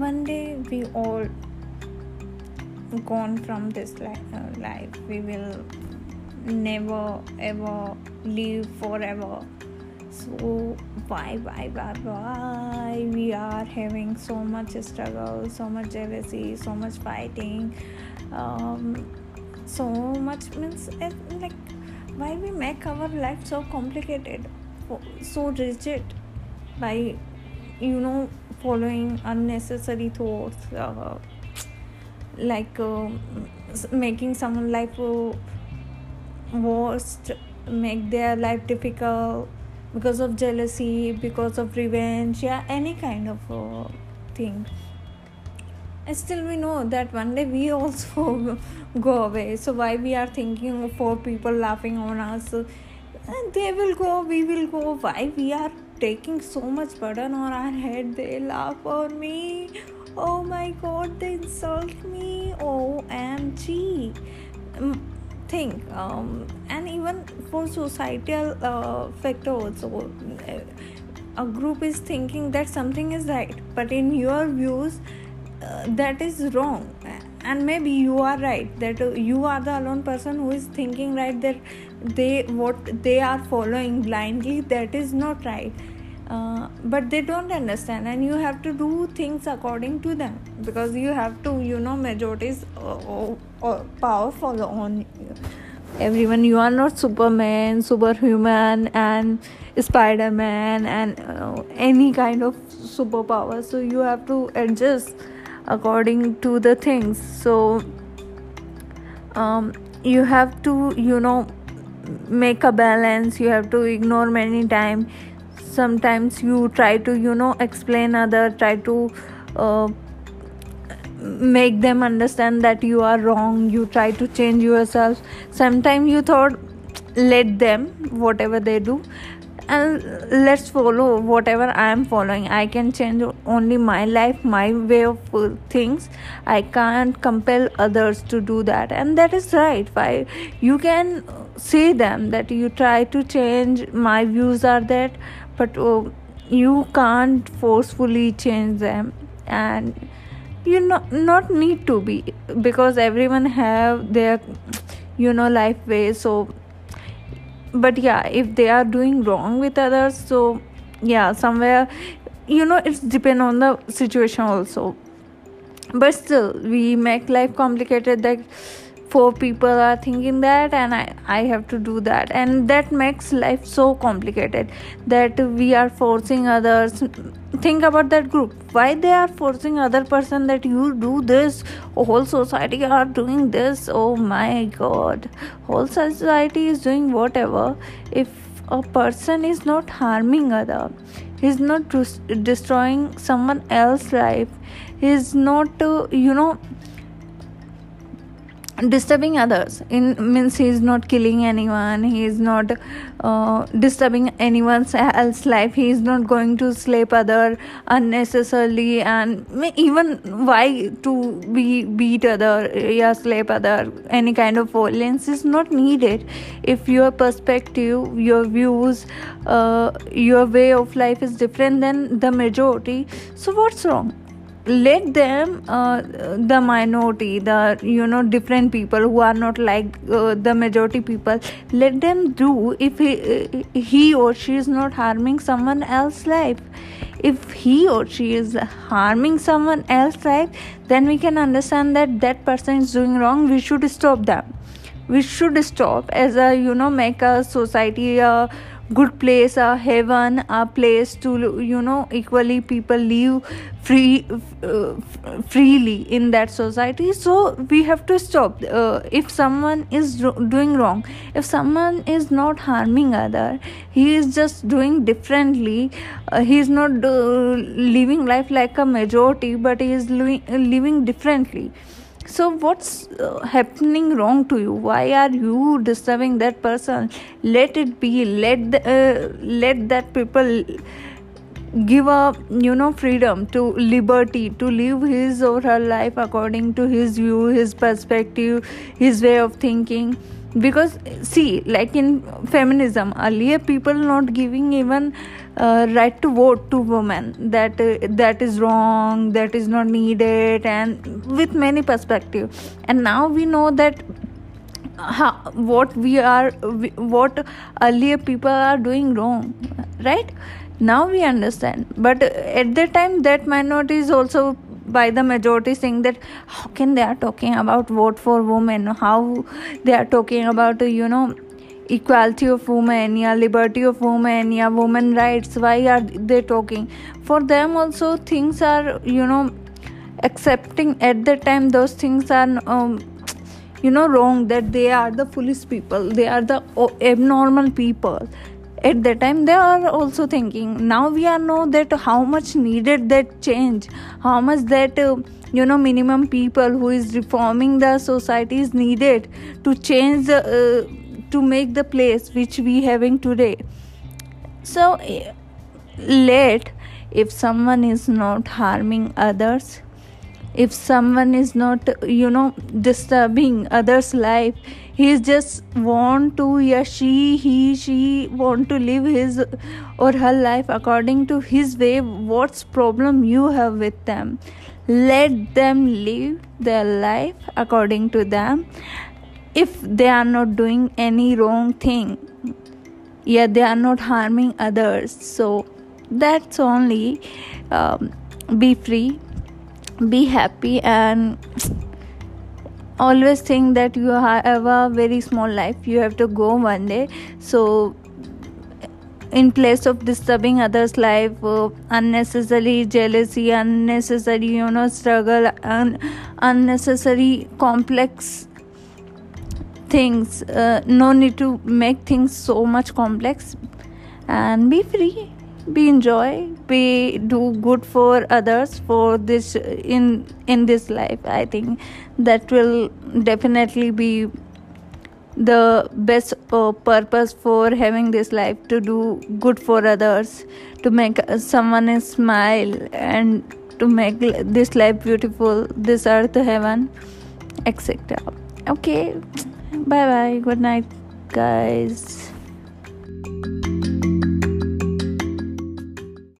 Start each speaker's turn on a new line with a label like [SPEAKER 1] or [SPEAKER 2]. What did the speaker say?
[SPEAKER 1] one day we all gone from this life, uh, life. we will never ever live forever. So why why why why we are having so much struggle so much jealousy so much fighting. Um, so much means like why we make our life so complicated so rigid? By you know following unnecessary thoughts uh, like uh, making someone life uh, worst make their life difficult because of jealousy because of revenge yeah any kind of uh, thing. And still we know that one day we also go away. So why we are thinking of for people laughing on us? They will go we will go. Why we are taking so much burden on our head. They laugh on me. Oh my god they insult me. Omg mm, thing um, and even for societal uh, factor also. A group is thinking that something is right but in your views uh, that is wrong and maybe you are right that uh, you are the alone person who is thinking right that they what they are following blindly that is not right. Uh, but they don't understand and you have to do things according to them because you have to you know majority is uh, uh, powerful on everyone. You are not superman superhuman and spider-man and uh, any kind of superpower. So you have to adjust according to the things. So um, you have to you know make a balance. You have to ignore many time. Sometimes you try to you know explain other try to uh, make them understand that you are wrong. You try to change yourself. Sometimes you thought let them whatever they do and let's follow whatever i am following. I can change only my life my way of things. I can't compel others to do that. And that is right. Why? You can say them that you try to change. My views are that but uh, you can't forcefully change them. And you not not need to be because everyone have their you know life way so but yeah if they are doing wrong with others so yeah somewhere you know it's depend on the situation also. But still we make life complicated that four people are thinking that and I, I have to do that. And that makes life so complicated that we are forcing others. Think about that group. Why they are forcing other person that you do this? Whole society are doing this. Oh my god. Whole society is doing whatever. If a person is not harming other he's not destroying someone else's life he's not uh, you know disturbing others. In means he is not killing anyone he is not uh, disturbing anyone's else life he is not going to sleep other unnecessarily and even why to be beat other yeah sleep other any kind of violence is not needed. If your perspective your views uh, your way of life is different than the majority so what's wrong let them uh, the minority the you know different people who are not like uh, the majority people let them do if he, uh, he or she is not harming someone else's life. If he or she is harming someone else's life then we can understand that that person is doing wrong. We should stop them. We should stop as a you know make a society a good place a heaven a place to you know equally people live free uh, freely in that society. So we have to stop. Uh, if someone is doing wrong if someone is not harming other he is just doing differently. Uh, he is not uh, living life like a majority but he is living, living differently so what's uh, happening wrong to you? Why are you disturbing that person? Let it be. Let the, uh, let that people give up you know freedom to liberty to live his or her life according to his view his perspective his way of thinking because see like in feminism earlier people not giving even uh, right to vote to women. That uh, that is wrong that is not needed and with many perspective. And now we know that what we are what earlier people are doing wrong right? Now we understand. But at that time that minority is also by the majority saying that how can they are talking about vote for women? How they are talking about you know equality of women yeah liberty of women yeah women rights. Why are they talking? For them also things are you know accepting. At that time those things are um, you know wrong that they are the foolish people. They are the abnormal people at that time they are also thinking now we are know that how much needed that change how much that uh, you know minimum people who is reforming the society is needed to change the uh, to make the place which we having today. So uh, let if someone is not harming others if someone is not you know disturbing others life he is just want to yeah she he she want to live his or her life according to his way what's problem you have with them? Let them live their life according to them. If they are not doing any wrong thing yeah they are not harming others. So that's only um, be free be happy and always think that you have a very small life. You have to go one day. So in place of disturbing others life uh, unnecessary jealousy unnecessary you know struggle un- unnecessary complex things uh, no need to make things so much complex and be free be enjoy be do good for others for this in in this life. I think that will definitely be the best uh, purpose for having this life to do good for others to make someone smile and to make this life beautiful this earth heaven etc okay. Bye bye good night guys